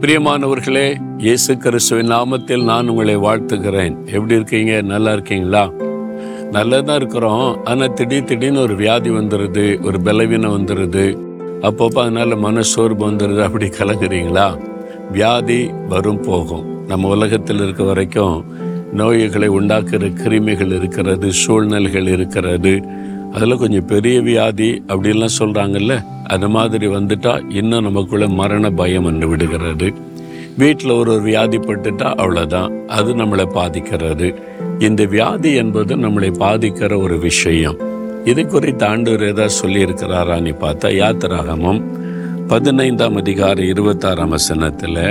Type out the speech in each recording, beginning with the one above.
பிரியமானவர்களே இயேசு கிறிஸ்துவின் நாமத்தில் நான் உங்களை வாழ்த்துகிறேன். எப்படி இருக்கீங்க? நல்லா இருக்கீங்களா? நல்லா தான் இருக்கிறோம். ஆனால் திடீர் திடீர்னு ஒரு வியாதி வந்துடுது ஒரு பலவீனம் வந்துடுது அப்பப்போ அதனால் மன சோர்வு வந்துடுது அப்படி கலங்குறீங்களா? வியாதி வரும் போகும். நம்ம உலகத்தில் இருக்க வரைக்கும் நோய்களை உண்டாக்குற கிருமிகள் இருக்கிறது சூழ்நிலைகள் இருக்கிறது. அதில் கொஞ்சம் பெரிய வியாதி அப்படின்லாம் சொல்கிறாங்கல்ல அது மாதிரி வந்துட்டா இன்னும் நமக்குள்ள மரண பயம் வந்து விடுகிறது. வீட்டில் ஒரு ஒரு வியாதிப்பட்டுட்டா அவ்வளோதான் அது நம்மளை பாதிக்கிறது. இந்த வியாதி என்பது நம்மளை பாதிக்கிற ஒரு விஷயம். இது குறித்து ஆண்டவர் ஏதாவது சொல்லியிருக்கிறாரான்னு பார்த்தா யாத்திராகமம் பதினைந்தாம் அதிகாரம் இருபத்தாறாம் வசனத்தில்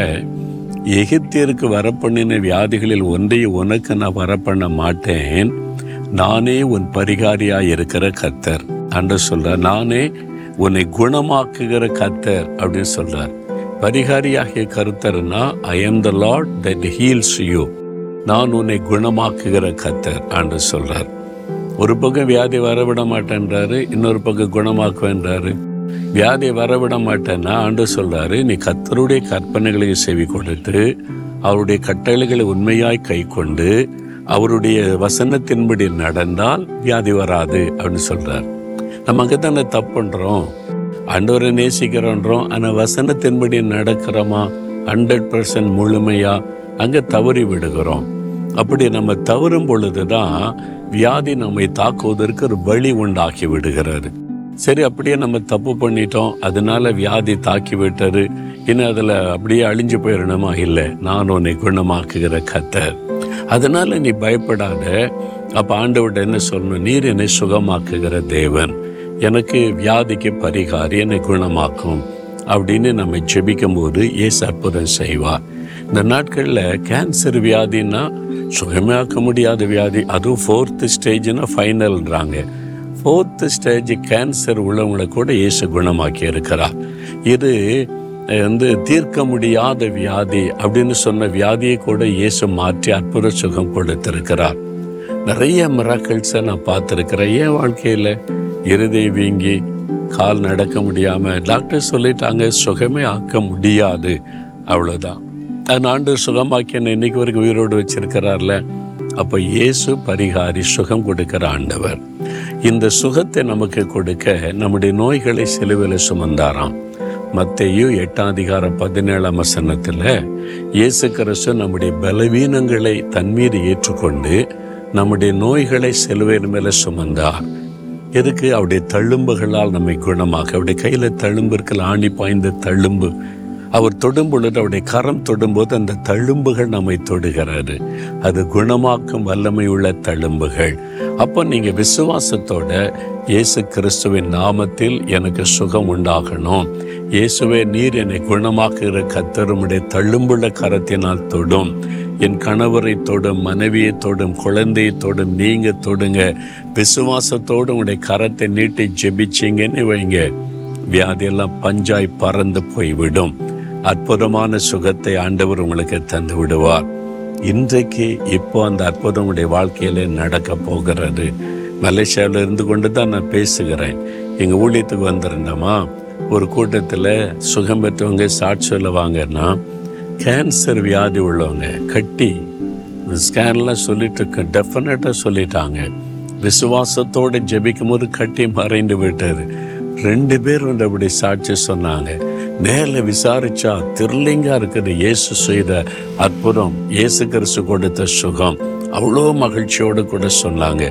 எகிப்தியருக்கு வரப்பண்ணின வியாதிகளில் ஒன்றையும் உனக்கு நான் வரப்பண்ண மாட்டேன். நானே உன் பரிகாரியாக இருக்கிற கத்தர் அன்று சொல்றார் நானே உன்னை குணமாக்குகிற கத்தர் அப்படின்னு சொல்றார். பரிகாரியாகிய கருத்தர்னா I am the lord that heals you நான் உன்னை குணமாக்குகிற கத்தர் என்று சொல்றார். ஒரு பக்கம் வியாதி வரவிட மாட்டேன்றாரு இன்னொரு பக்கம் குணமாக்குவேன்றாரு. வியாதி வரவிட மாட்டேன்னா ஆண்டு சொல்றாரு நீ கத்தருடைய கற்பனைகளை செவி கொடுத்து அவருடைய கட்டளைகளை உண்மையாய் கை கொண்டு அவருடைய வசனத்தின்படி நடந்தால் வியாதி வராது அப்படின்னு சொல்றார். நம்ம அங்கே தானே தப்பு பண்றோம். அண்டவரை நேசிக்கிறோன்றோம். ஆனால் வசனத்தின்படி நடக்கிறோமா? ஹண்ட்ரட் பர்சன்ட் முழுமையா? அங்கே தவறி விடுகிறோம். அப்படி நம்ம தவறும் பொழுதுதான் வியாதி நம்மை தாக்குவதற்கு ஒரு வழி உண்டாக்கி விடுகிறது. சரி அப்படியே நம்ம தப்பு பண்ணிட்டோம். அதனால வியாதி தாக்கி விட்டாரு இன்னும் அதில் அப்படியே அழிஞ்சு போயிடணுமா இல்லை. நான் உன்னை குணமாக்குகிற கத்தர் அதனால நீ பயப்படாத. அப்ப ஆண்டவர்கிட்ட என்ன சொல்லணும்? நீர் என்னை சுகமாக்குகிற தேவன். எனக்கு வியாதிக்கு பரிகாரி என்னை குணமாக்கும். அப்படின்னு நம்ம ஜெபிக்கும் போது ஏசு அற்புதம் செய்வார். இந்த நாட்களில் கேன்சர் வியாதின்னா சுகமாக்க முடியாத வியாதி. அதுவும் ஃபோர்த்து ஸ்டேஜ்னா ஃபைனல்ன்றாங்க ஃபோர்த்து ஸ்டேஜ் கேன்சர் உள்ளவங்களை கூட இயேசு குணமாக்கி இருக்கிறார். இது வந்து தீர்க்க முடியாத வியாதி அப்படின்னு சொன்ன வியாதியை கூட இயேசு மாற்றி அற்புத சுகம் கொடுத்திருக்கிறார். நிறைய மிராக்கிள்ஸை நான் பார்த்துருக்கிறேன். ஏன் வாழ்க்கையில் இருதை வீங்கி கால் நடக்க முடியாமல் டாக்டர் சொல்லிட்டாங்க சுகமே ஆக்க முடியாது. அவ்வளோதான் அந்த ஆண்டு சுகமாக்கி என்னை இன்னைக்கு வரைக்கும் உயிரோடு வச்சிருக்கிறார்ல. அப்போ இயேசு பரிகாரி சுகம் கொடுக்கிற ஆண்டவர். இந்த சுகத்தை நமக்கு கொடுக்க நம்முடைய நோய்களை சிலுவையில் சுமந்தாராம். மத்தையு எட்டாம் அதிகாரம் பதினேழாம் வசனத்தில் இயேசு கிறிஸ்து நம்முடைய பலவீனங்களை தன்மீது ஏற்றுக்கொண்டு நம்முடைய நோய்களை சிலுவையின் மேலே சுமந்தார். எதுக்கு? அவருடைய தழும்புகளால் நம்மை குணமாக அவருடைய கையில் தழும்பு இருக்கல ஆணி பாய்ந்த தழும்பு. அவர் தொடும் பொழுது அவருடைய கரம் தொடும்போது அந்த தழும்புகள் நம்மை தொடுகிறாரு அது குணமாக்கும் வல்லமை உள்ள தழும்புகள். அப்போ நீங்கள் விசுவாசத்தோட இயேசு கிறிஸ்துவின் நாமத்தில் எனக்கு சுகம் உண்டாகணும். இயேசுவே நீர் என்னை குணமாக்குகிற கத்தருமுடைய தள்ளும்புள்ள கரத்தினால் தொடும். என் கணவரை தொடும் மனைவியை தொடும் குழந்தையை தொடும் நீங்க தொடுங்க. விசுவாசத்தோடு உங்களுடைய கரத்தை நீட்டி ஜெபிச்சிங்கன்னு வைங்க. வியாதியெல்லாம் பஞ்சாய் பறந்து போய்விடும். அற்புதமான சுகத்தை ஆண்டவர் உங்களுக்கு தந்து விடுவார். இன்றைக்கு இப்போ அந்த அற்புதம் உங்களுடைய வாழ்க்கையில நடக்க போகிறது. மலேசியாவில் இருந்து கொண்டு தான் நான் பேசுகிறேன். எங்கள் ஊழியத்துக்கு வந்திருந்தோமா ஒரு கூட்டத்தில் சுகம் பெற்றவங்க சாட்சி சொல்லுவாங்கன்னா கேன்சர் வியாதி உள்ளவங்க கட்டி ஸ்கேன்லாம் சொல்லிட்டு இருக்கு டெஃபினட்டாக சொல்லிட்டாங்க. விசுவாசத்தோடு ஜெபிக்கும் போது கட்டி மறைந்து விட்டது. ரெண்டு பேர் வந்து அப்படி சாட்சி சொன்னாங்க. நேரில் விசாரிச்சா திருலிங்கா இருக்கிற இயேசு செய்த அற்புதம் இயேசு கிறிஸ்து கொடுத்த சுகம். அவ்வளோ மகிழ்ச்சியோடு கூட சொன்னாங்க.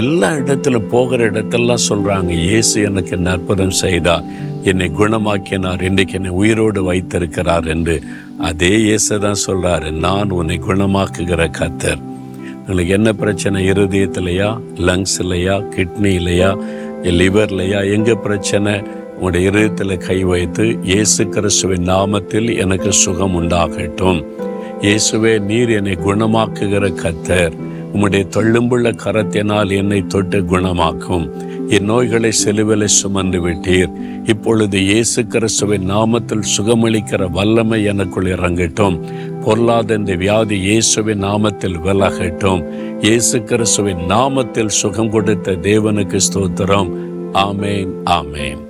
எல்லா இடத்துல போகிற இடத்தெல்லாம் சொல்றாங்க இயேசு எனக்கு என்ன அற்புதம் செய்தார். என்னை குணமாக்கினார். இன்றைக்கு என்னை உயிரோடு வைத்திருக்கிறார் என்று அதே இயேசு தான் சொல்றாரு. நான் உன்னை குணமாக்குகிற கத்தர் உங்களுக்கு என்ன பிரச்சனை? இருதயத்திலையா? லங்ஸ் இல்லையா கிட்னி இல்லையா லிவர்லையா எங்கே பிரச்சனை? உங்களுடைய இருதயத்தில் கை வைத்து இயேசு கிறிஸ்துவின் நாமத்தில் எனக்கு சுகம் உண்டாகட்டும். இயேசுவே நீர் என்னை குணமாக்குகிற கத்தர் உம்முடைய தொள்ளும்புள்ள கரத்தினால் என்னை தொட்டு குணமாக்கும். என் நோய்களை செலுவில சுமந்து விட்டீர். இப்பொழுது இயேசு கிறிஸ்துவின் நாமத்தில் சுகமளிக்கிற வல்லமை எனக்குள் இறங்கட்டும். பொருளாத இந்த வியாதி இயேசுவின் நாமத்தில் விலகட்டும். இயேசு கிறிஸ்துவின் நாமத்தில் சுகம் கொடுத்த தேவனுக்கு ஸ்தோத்திரம். ஆமேன் ஆமேன்.